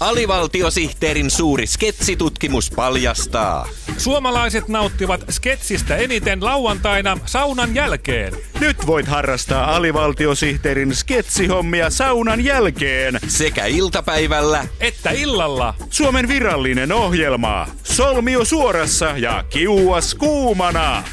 Alivaltiosihteerin suuri sketsitutkimus paljastaa. Suomalaiset nauttivat sketsistä eniten lauantaina saunan jälkeen. Nyt voit harrastaa alivaltiosihteerin sketsihommia saunan jälkeen. Sekä iltapäivällä Että illalla. Suomen virallinen ohjelma. Solmio suorassa ja kiuas kuumana.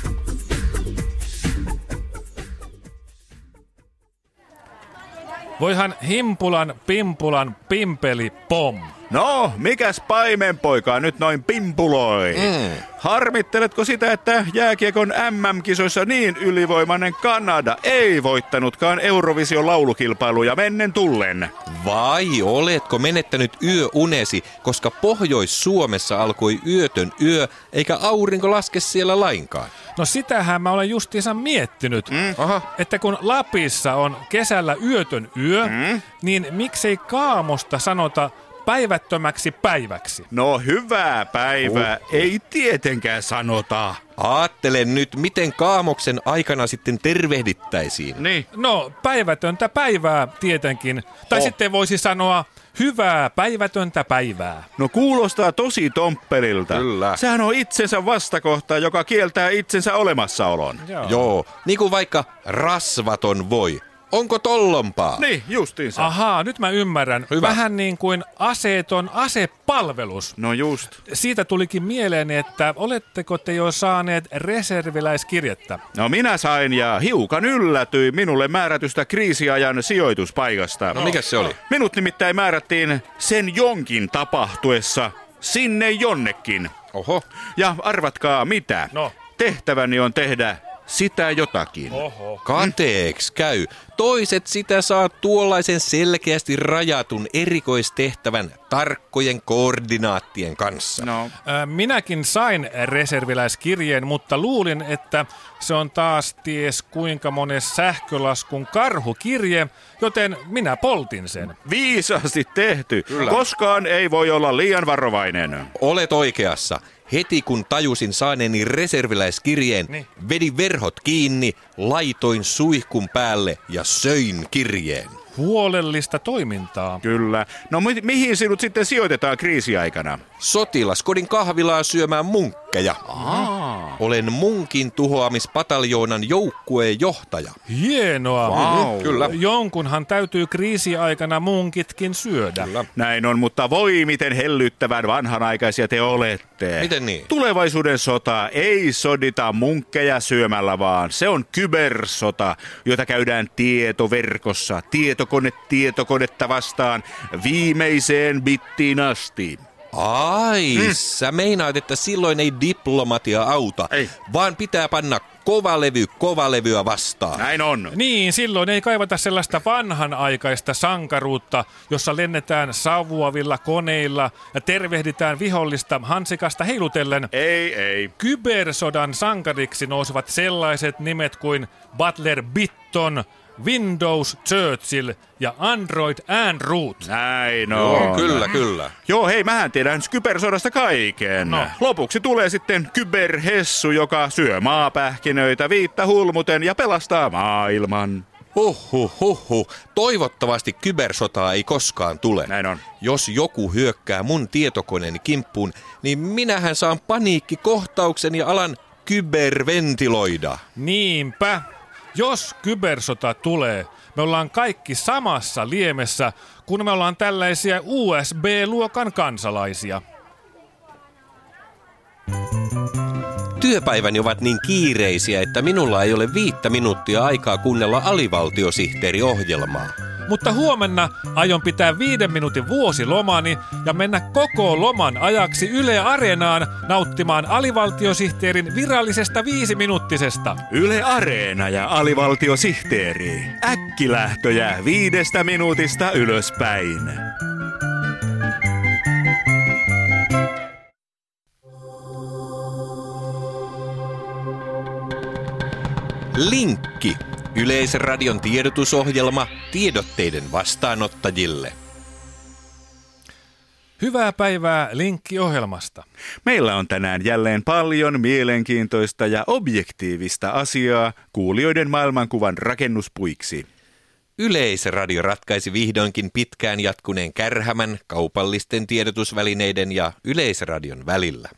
Voihan himpulan, pimpulan, pimpeli, pom. No, mikäs paimenpoika nyt noin pimpuloi? Mm. Harmitteletko sitä, että jääkiekon MM-kisoissa niin ylivoimainen Kanada ei voittanutkaan Eurovision laulukilpailuja mennen tullen? vai oletko menettänyt yöunesi, koska Pohjois-Suomessa alkoi yötön yö, eikä aurinko laske siellä lainkaan? No sitähän mä olen justiinsa miettinyt, mm. Aha. että kun Lapissa on kesällä yötön yö, mm. niin miksei Kaamosta sanota päivättömäksi päiväksi? No hyvää päivää, ei tietenkään sanota. Aattelen nyt, miten Kaamoksen aikana sitten tervehdittäisiin. Niin. No, päivätöntä päivää tietenkin. Tai Oh. sitten voisi sanoa hyvää päivätöntä päivää. No kuulostaa tosi tomppelilta. Kyllä. Sehän on itsensä vastakohta, joka kieltää itsensä olemassaolon. Joo. Joo, niin kuin vaikka rasvaton voi. Onko tollompaa? Niin, justiinsa. Ahaa, nyt mä ymmärrän. Hyvä. Vähän niin kuin aseeton asepalvelus. No just. Siitä tulikin mieleeni, että oletteko te jo saaneet reserviläiskirjettä? No minä sain ja hiukan yllätyin minulle määrätystä kriisiajan sijoituspaikasta. No mikä se oli? Minut nimittäin määrättiin sen jonkin tapahtuessa sinne jonnekin. Oho. Ja arvatkaa mitä. No. Tehtäväni on tehdä sitä jotakin. Oho. Kateeks käy. Toiset sitä saa tuollaisen selkeästi rajatun erikoistehtävän tarkkojen koordinaattien kanssa. No, Minäkin sain reserviläiskirjeen, mutta luulin, että se on taas ties kuinka monen sähkölaskun karhukirje, joten minä poltin sen. viisaasti tehty. Kyllä. Koskaan ei voi olla liian varovainen. Olet oikeassa. Heti kun tajusin saaneeni reserviläiskirjeen, Niin. vedin verhot kiinni, laitoin suihkun päälle ja söin kirjeen. Huolellista toimintaa. Kyllä. No mi- mihin sinut sitten sijoitetaan kriisiaikana? Sotilaskodin kahvilaa syömään munkkeja. Aa. Olen munkin tuhoamispataljoonan joukkueen johtaja. Hienoa. Vau. Kyllä. Jonkunhan täytyy kriisiaikana munkitkin syödä. Kyllä. Näin on, mutta voi miten hellyttävän vanhanaikaisia te olette. Miten niin? Tulevaisuuden sota ei sodita munkkeja syömällä, vaan se on kybersota, jota käydään tietoverkossa, tietokone tietokonetta vastaan viimeiseen bittiin asti. Ai, sä meinaat, että silloin ei diplomatia auta, Ei. vaan pitää panna kovalevy kovalevyä vastaan. Näin on. Niin, silloin ei kaivata sellaista vanhanaikaista sankaruutta, jossa lennetään savuavilla koneilla ja tervehditään vihollista hansikasta heilutellen. Ei, ei. Kybersodan sankariksi nousevat sellaiset nimet kuin Butler Bitton, Windows Churchill ja Android Android. Näin on. Joo, kyllä, kyllä. Joo, hei, mähän tiedän kybersodasta kaiken. No. Lopuksi tulee sitten kyberhessu, joka syö maapähkinöitä viittä hulmuten ja pelastaa maailman. Huhhuh, huhhuh. Toivottavasti kybersotaa ei koskaan tule. Näin on. Jos joku hyökkää mun tietokoneeni kimppuun, niin minähän saan paniikkikohtauksen ja alan kyberventiloida. Niinpä. Jos kybersota tulee, me ollaan kaikki samassa liemessä, kun me ollaan tällaisia USB-luokan kansalaisia. Työpäiväni ovat niin kiireisiä, että minulla ei ole viittä minuuttia aikaa kuunnella alivaltiosihteeriohjelmaa. Mutta huomenna aion pitää viiden minuutin vuosilomani ja mennä koko loman ajaksi Yle Areenaan nauttimaan alivaltiosihteerin virallisesta viisiminuuttisesta. Yle Areena ja alivaltiosihteeri. Äkkilähtöjä viidestä minuutista ylöspäin. Linkki. Yleisradion tiedotusohjelma tiedotteiden vastaanottajille. Hyvää päivää Linkki-ohjelmasta. Meillä on tänään jälleen paljon mielenkiintoista ja objektiivista asiaa kuulijoiden maailmankuvan rakennuspuiksi. Yleisradio ratkaisi vihdoinkin pitkään jatkuneen kärhämän kaupallisten tiedotusvälineiden ja Yleisradion välillä.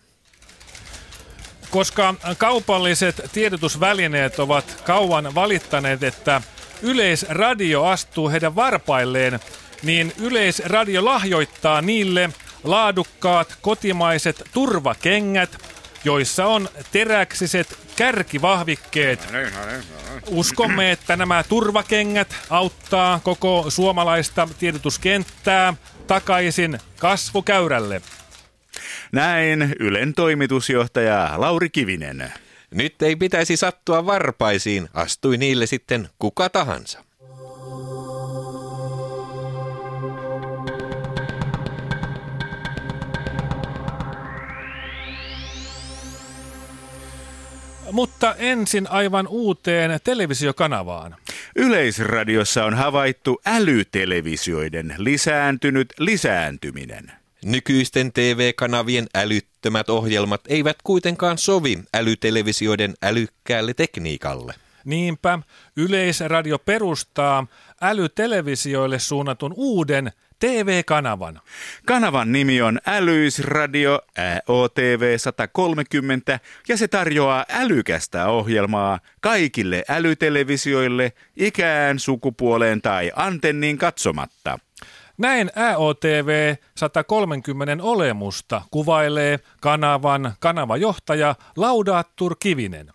Koska kaupalliset tiedotusvälineet ovat kauan valittaneet, että Yleisradio astuu heidän varpailleen, niin Yleisradio lahjoittaa niille laadukkaat kotimaiset turvakengät, joissa on teräksiset kärkivahvikkeet. Uskomme, että nämä turvakengät auttaa koko suomalaista tiedotuskenttää takaisin kasvukäyrälle. Näin Ylen toimitusjohtaja Lauri Kivinen. Nyt ei pitäisi sattua varpaisiin, astui niille sitten kuka tahansa. Mutta ensin aivan uuteen televisiokanavaan. Yleisradiossa on havaittu älytelevisioiden lisääntynyt lisääntyminen. Nykyisten TV-kanavien älyttömät ohjelmat eivät kuitenkaan sovi älytelevisioiden älykkäälle tekniikalle. Niinpä Yleisradio perustaa älytelevisioille suunnatun uuden TV-kanavan. Kanavan nimi on Älyisradio AOTV 130 ja se tarjoaa älykästä ohjelmaa kaikille älytelevisioille ikään, sukupuoleen tai antenniin katsomatta. Näin AOTV 130 olemusta kuvailee kanavan kanavajohtaja Laudaattur Kivinen.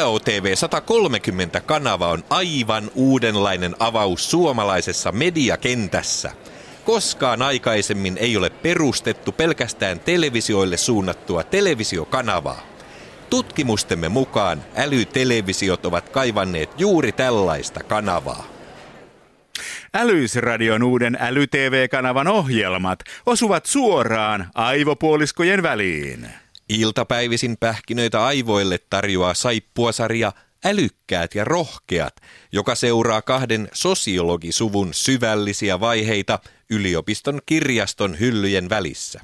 AOTV 130 kanava on aivan uudenlainen avaus suomalaisessa mediakentässä. Koskaan aikaisemmin ei ole perustettu pelkästään televisioille suunnattua televisiokanavaa. Tutkimustemme mukaan älytelevisiot ovat kaivanneet juuri tällaista kanavaa. Älyisradion uuden äly-TV-kanavan ohjelmat osuvat suoraan aivopuoliskojen väliin. Iltapäivisin pähkinöitä aivoille tarjoaa saippuasarja Älykkäät ja rohkeat, joka seuraa kahden sosiologisuvun syvällisiä vaiheita yliopiston kirjaston hyllyjen välissä.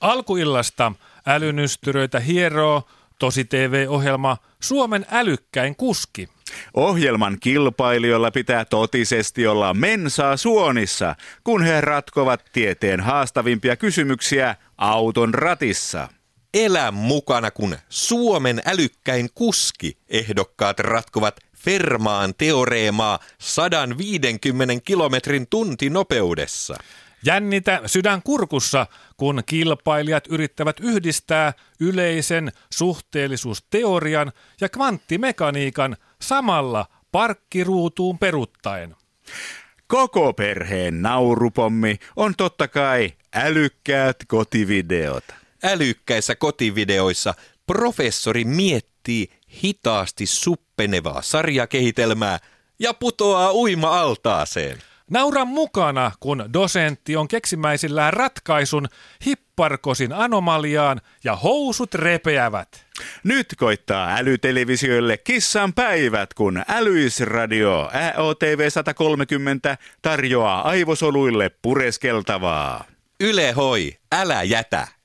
Alkuillasta älynystyröitä hieroo tosi TV-ohjelma Suomen älykkäin kuski. Ohjelman kilpailijoilla pitää totisesti olla mensaa suonissa, kun he ratkovat tieteen haastavimpia kysymyksiä auton ratissa. Elä mukana, kun Suomen älykkäin kuski ehdokkaat ratkovat Fermaan teoreemaa 150 kilometrin tuntinopeudessa. Jännitä sydän kurkussa, kun kilpailijat yrittävät yhdistää yleisen suhteellisuusteorian ja kvanttimekaniikan samalla parkkiruutuun peruttaen. Koko perheen naurupommi on totta kai älykkäät kotivideot. Älykkäissä kotivideoissa professori miettii hitaasti suppenevaa sarjakehitelmää ja putoaa uima-altaaseen. Naura mukana, kun dosentti on keksimäisillään ratkaisun hipparkosin anomaliaan ja housut repeävät. Nyt koittaa älytelevisioille kissan päivät, kun Älyisradio AOTV 130 tarjoaa aivosoluille pureskeltavaa. Yle hoi, älä jätä.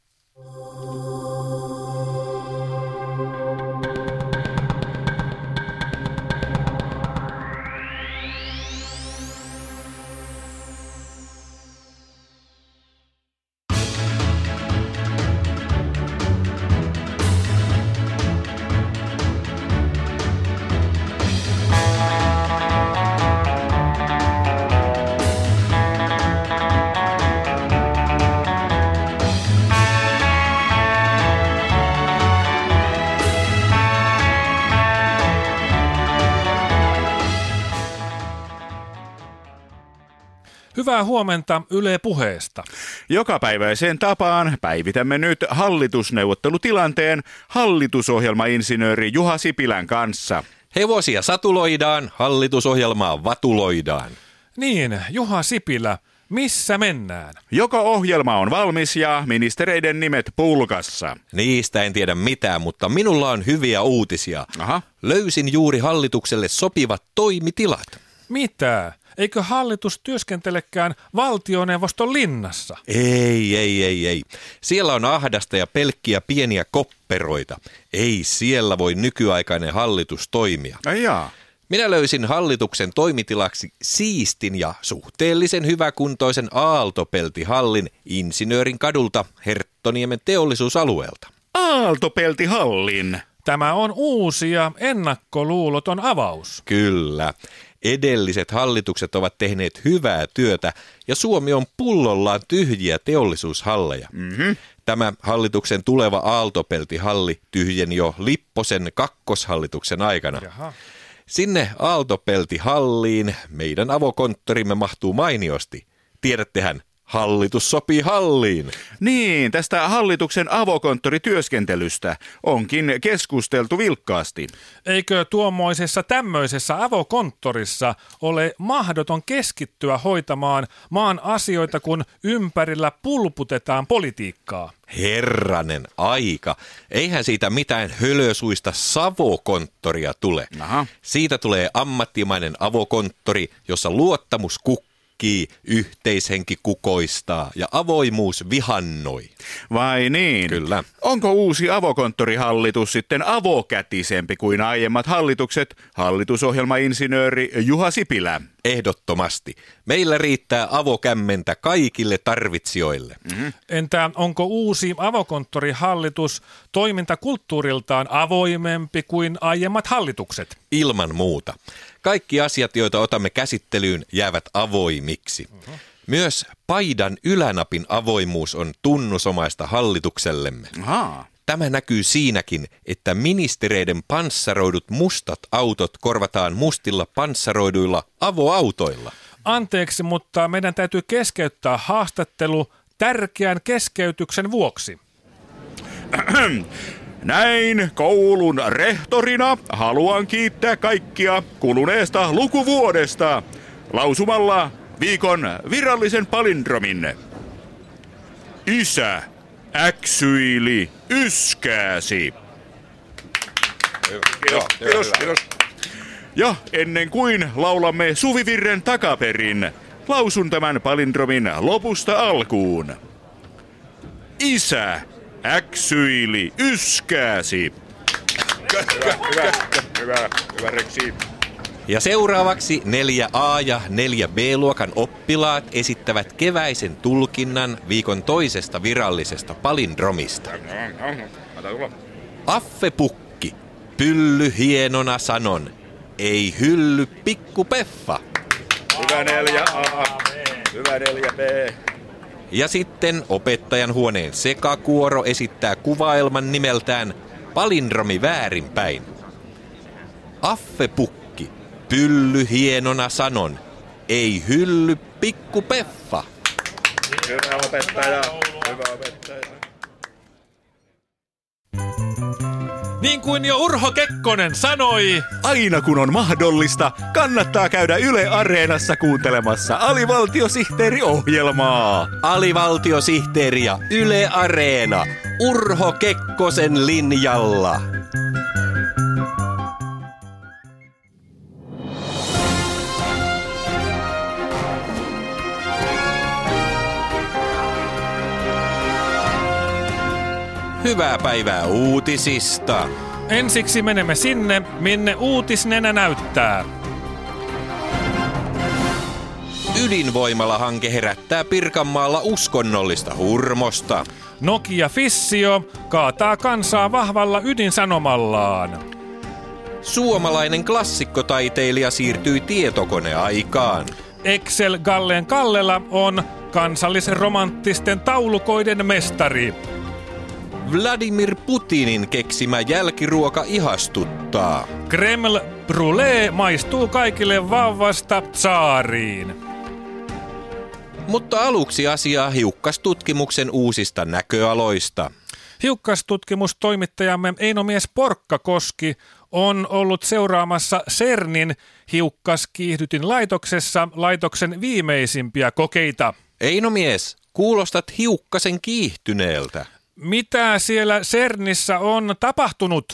Hyvää huomenta Yle puheesta. Jokapäiväiseen tapaan päivitämme nyt hallitusneuvottelutilanteen hallitusohjelmainsinööri Juha Sipilän kanssa. Hevosia satuloidaan, hallitusohjelmaa vatuloidaan. Niin, Juha Sipilä, missä mennään? Joko ohjelma on valmis ja ministereiden nimet pulkassa? Niistä en tiedä mitään, mutta minulla on hyviä uutisia. Aha. Löysin juuri hallitukselle sopivat toimitilat. Mitä? Eikö hallitus työskentelekään valtioneuvoston linnassa? Ei, ei, ei, ei. Siellä on ahdasta ja pelkkiä pieniä kopperoita. Ei siellä voi nykyaikainen hallitus toimia. Ai jaa. Minä löysin hallituksen toimitilaksi siistin ja suhteellisen hyväkuntoisen Aaltopeltihallin Insinöörin kadulta Herttoniemen teollisuusalueelta. Aaltopeltihallin. Tämä on uusi ja ennakkoluuloton avaus. Kyllä. Edelliset hallitukset ovat tehneet hyvää työtä ja Suomi on pullollaan tyhjiä teollisuushalleja. Mm-hmm. Tämä hallituksen tuleva Aaltopeltihalli tyhjeni jo Lipposen kakkoshallituksen aikana. Jaha. Sinne Aaltopeltihalliin meidän avokonttorimme mahtuu mainiosti. Tiedättehän, hallitus sopii halliin. Niin, tästä hallituksen avokonttorityöskentelystä onkin keskusteltu vilkkaasti. Eikö tuommoisessa tämmöisessä avokonttorissa ole mahdoton keskittyä hoitamaan maan asioita, kun ympärillä pulputetaan politiikkaa? Herranen aika. Eihän siitä mitään hölösuista savokonttoria tule. Aha. Siitä tulee ammattimainen avokonttori, jossa luottamus kukkuu yhteishenki kukoistaa ja avoimuus vihannoi. Vai niin? Kyllä. Onko uusi avokonttorihallitus sitten avokätisempi kuin aiemmat hallitukset? Hallitusohjelmainsinööri Juha Sipilä. Ehdottomasti. Meillä riittää avokämmentä kaikille tarvitsijoille. Mm-hmm. Entä onko uusi avokonttorihallitus toimintakulttuuriltaan avoimempi kuin aiemmat hallitukset? Ilman muuta. Kaikki asiat, joita otamme käsittelyyn, jäävät avoimiksi. Myös paidan ylänapin avoimuus on tunnusomaista hallituksellemme. Aha. Tämä näkyy siinäkin, että ministereiden panssaroidut mustat autot korvataan mustilla panssaroiduilla avoautoilla. Anteeksi, mutta meidän täytyy keskeyttää haastattelu tärkeän keskeytyksen vuoksi. Näin koulun rehtorina haluan kiittää kaikkia kuluneesta lukuvuodesta lausumalla viikon virallisen palindromin. Isä äksyili yskääsi. Kiitos, kiitos, kiitos. Ja ennen kuin laulamme suvivirren takaperin, lausun tämän palindromin lopusta alkuun. Isä äksyili yskääsi. Hyvä, hyvä, hyvä, hyvä Reksi. Ja seuraavaksi 4A ja 4B-luokan oppilaat esittävät keväisen tulkinnan viikon toisesta virallisesta palindromista. Affepukki, pylly hienona sanon, ei hylly pikku peffa. Hyvä neljä A. Hyvä neljä B. Ja sitten opettajan huoneen sekakuoro esittää kuvaelman nimeltään Palindromi väärinpäin. Affepukki, pylly hienona sanon, ei hylly pikku peffa. Hyvä opettaja. Hyvä opettaja. Niin kuin jo Urho Kekkonen sanoi, Aina kun on mahdollista, kannattaa käydä Yle Areenassa kuuntelemassa alivaltiosihteeriohjelmaa. Alivaltiosihteeri ja Yle Areena, Urho Kekkosen linjalla. Hyvää päivää uutisista. ensiksi menemme sinne, minne uutisnenä näyttää. Ydinvoimala-hanke herättää Pirkanmaalla uskonnollista hurmosta. Nokia Fissio kaataa kansaa vahvalla ydinsanomallaan. Suomalainen klassikkotaiteilija siirtyi tietokoneaikaan. Excel Gallen Kallela on kansallisromanttisten taulukoiden mestari. Vladimir Putinin keksimä jälkiruoka ihastuttaa. Kreml Brûlée maistuu kaikille vauvasta tsaariin. Mutta aluksi asiaa hiukkastutkimuksen uusista näköaloista. Hiukkastutkimustoimittajamme Einomies Porkkakoski on ollut seuraamassa CERNin hiukkaskiihdytin laitoksessa laitoksen viimeisimpiä kokeita. Eino mies, kuulostat hiukkasen kiihtyneeltä. Mitä siellä CERNissä on tapahtunut?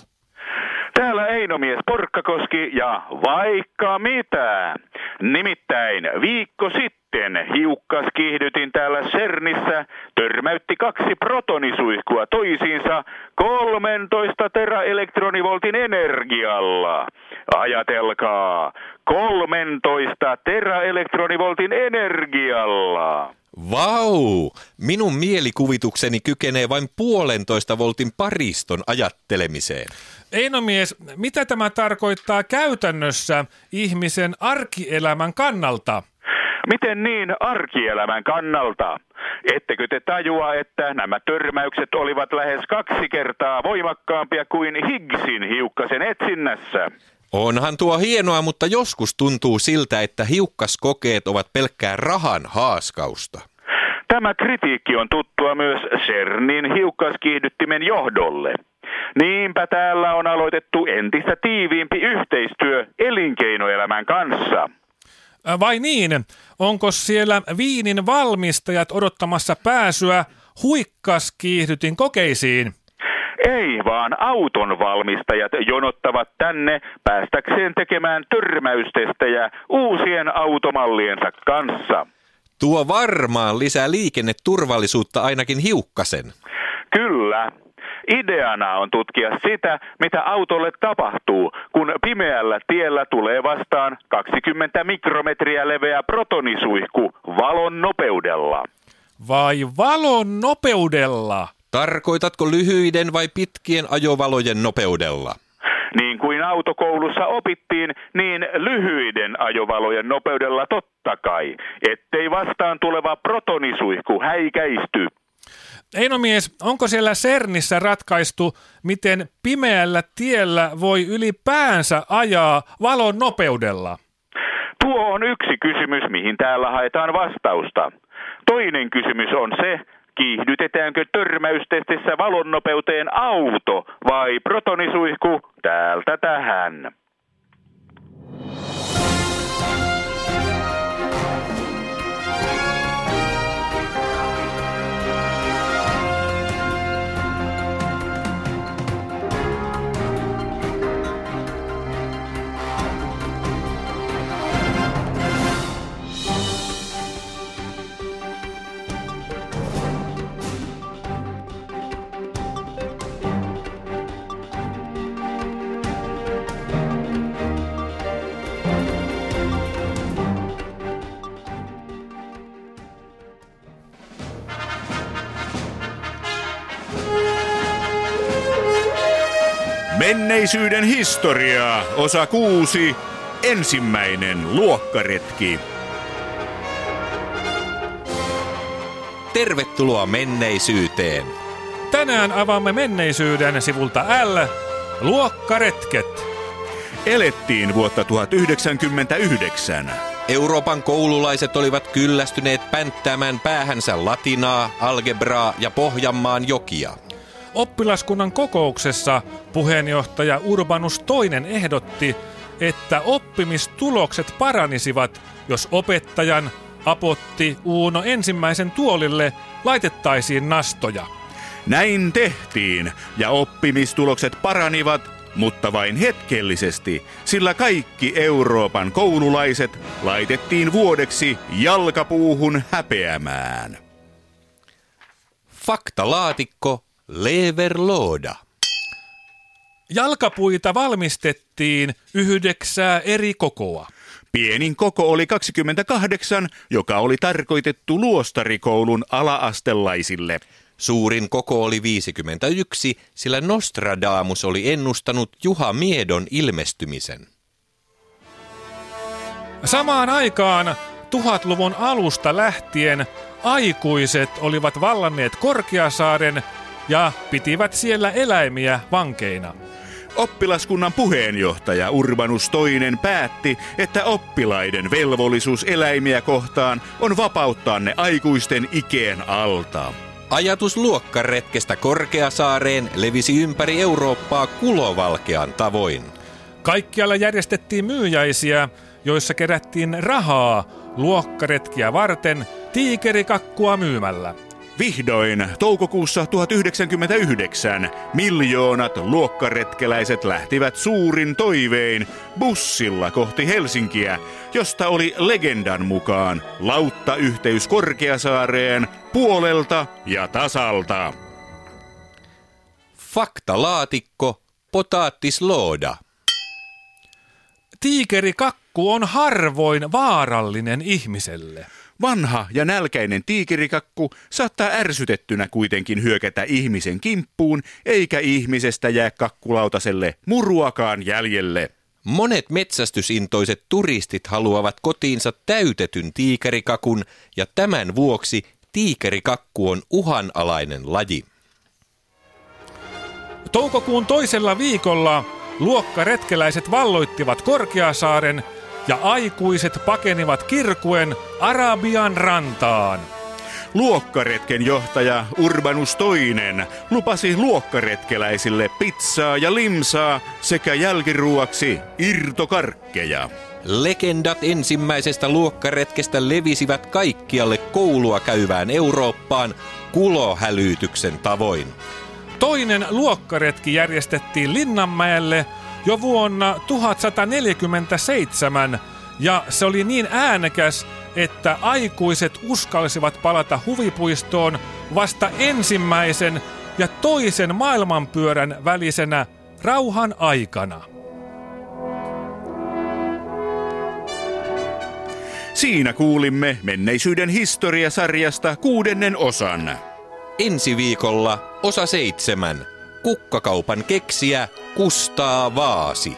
Täällä Einomies Porkkakoski ja vaikka mitä. Nimittäin viikko sitten hiukkaskiihdytin täällä CERNissä törmäytti kaksi protonisuihkua toisiinsa 13 teraelektronivoltin energialla. Ajatelkaa, 13 teraelektronivoltin energialla. Vau! Minun mielikuvitukseni kykenee vain puolentoista voltin pariston ajattelemiseen. Eino mies, mitä tämä tarkoittaa käytännössä ihmisen arkielämän kannalta? Miten niin arkielämän kannalta? Ettekö te tajua, että nämä törmäykset olivat lähes kaksi kertaa voimakkaampia kuin Higgsin hiukkasen etsinnässä? Onhan tuo hienoa, mutta joskus tuntuu siltä, että hiukkaskokeet ovat pelkkää rahan haaskausta. Tämä kritiikki on tuttua myös CERNin hiukkaskiihdyttimen johdolle. Niinpä täällä on aloitettu entistä tiiviimpi yhteistyö elinkeinoelämän kanssa. Äh, Vai niin? Onko siellä viinin valmistajat odottamassa pääsyä huikkaskiihdytin kokeisiin? Ei, vaan auton valmistajat jonottavat tänne päästäkseen tekemään törmäystestejä uusien automalliensa kanssa. Tuo varmaan lisää liikenneturvallisuutta ainakin hiukkasen. Kyllä. Ideana on tutkia sitä, mitä autolle tapahtuu, kun pimeällä tiellä tulee vastaan 20 mikrometriä leveä protonisuihku valon nopeudella. Vai valon nopeudella? Tarkoitatko lyhyiden vai pitkien ajovalojen nopeudella? Niin kuin autokoulussa opittiin, niin lyhyiden ajovalojen nopeudella totta kai, ettei vastaan tuleva protonisuihku häikäisty. Eino mies, onko siellä CERNissä ratkaistu, miten pimeällä tiellä voi ylipäänsä ajaa valon nopeudella? Tuo on yksi kysymys, mihin täällä haetaan vastausta. Toinen kysymys on se, kiihdytetäänkö törmäystestissä valonnopeuteen auto vai protonisuihku täältä tähän. Menneisyyden historiaa, osa kuusi, ensimmäinen luokkaretki. Tervetuloa menneisyyteen. Tänään avaamme menneisyyden sivulta L. Luokkaretket. Elettiin vuotta 1099. Euroopan koululaiset olivat kyllästyneet pänttäämään päähänsä latinaa, algebraa ja Pohjanmaan jokia. Oppilaskunnan kokouksessa puheenjohtaja Urbanus II ehdotti, että oppimistulokset paranisivat, jos opettajan Apotti Uuno ensimmäisen tuolille laitettaisiin nastoja. Näin tehtiin, ja oppimistulokset paranivat, mutta vain hetkellisesti, sillä kaikki Euroopan koululaiset laitettiin vuodeksi jalkapuuhun häpeämään. Faktalaatikko Leverlooda. Jalkapuita valmistettiin yhdeksää eri kokoa. Pienin koko oli 28, joka oli tarkoitettu luostarikoulun alaastelaisille. Suurin koko oli 51, sillä Nostradamus oli ennustanut Juha Miedon ilmestymisen. Samaan aikaan tuhatluvun alusta lähtien aikuiset olivat vallanneet Korkeasaaren ja pitivät siellä eläimiä vankeina. Oppilaskunnan puheenjohtaja Urbanus II päätti, että oppilaiden velvollisuus eläimiä kohtaan on vapauttaa ne aikuisten ikeen alta. Ajatus luokkaretkestä Korkeasaareen levisi ympäri Eurooppaa kulovalkean tavoin. Kaikkialla järjestettiin myyjäisiä, joissa kerättiin rahaa luokkaretkiä varten tiikerikakkua myymällä. Vihdoin toukokuussa 1999 miljoonat luokkaretkeläiset lähtivät suurin toivein bussilla kohti Helsinkiä, josta oli legendan mukaan lautta-yhteys Korkeasaareen puolelta ja tasalta. Faktalaatikko, potaattislooda. Tiikerikakku on harvoin vaarallinen ihmiselle. Vanha ja nälkäinen tiikirikakku saattaa ärsytettynä kuitenkin hyökätä ihmisen kimppuun, eikä ihmisestä jää kakkulautaselle muruakaan jäljelle. Monet metsästysintoiset turistit haluavat kotiinsa täytetyn tiikerikakun ja tämän vuoksi tiikerikakku on uhanalainen laji. Toukokuun toisella viikolla luokkaretkeläiset valloittivat Korkeasaaren ja aikuiset pakenivat kirkuen Arabian rantaan. Luokkaretken johtaja Urbanus II lupasi luokkaretkeläisille pizzaa ja limsaa sekä jälkiruuaksi irtokarkkeja. Legendat ensimmäisestä luokkaretkestä levisivät kaikkialle koulua käyvään Eurooppaan kulohälytyksen tavoin. Toinen luokkaretki järjestettiin Linnanmäelle jo vuonna 1147 ja se oli niin äänekäs, että aikuiset uskalsivat palata huvipuistoon vasta ensimmäisen ja toisen maailmanpyörän välisenä rauhan aikana. Siinä kuulimme menneisyyden historiasarjasta kuudennen osan. Ensi viikolla osa seitsemän. Kukkakaupan keksiä Kustaa Vaasi.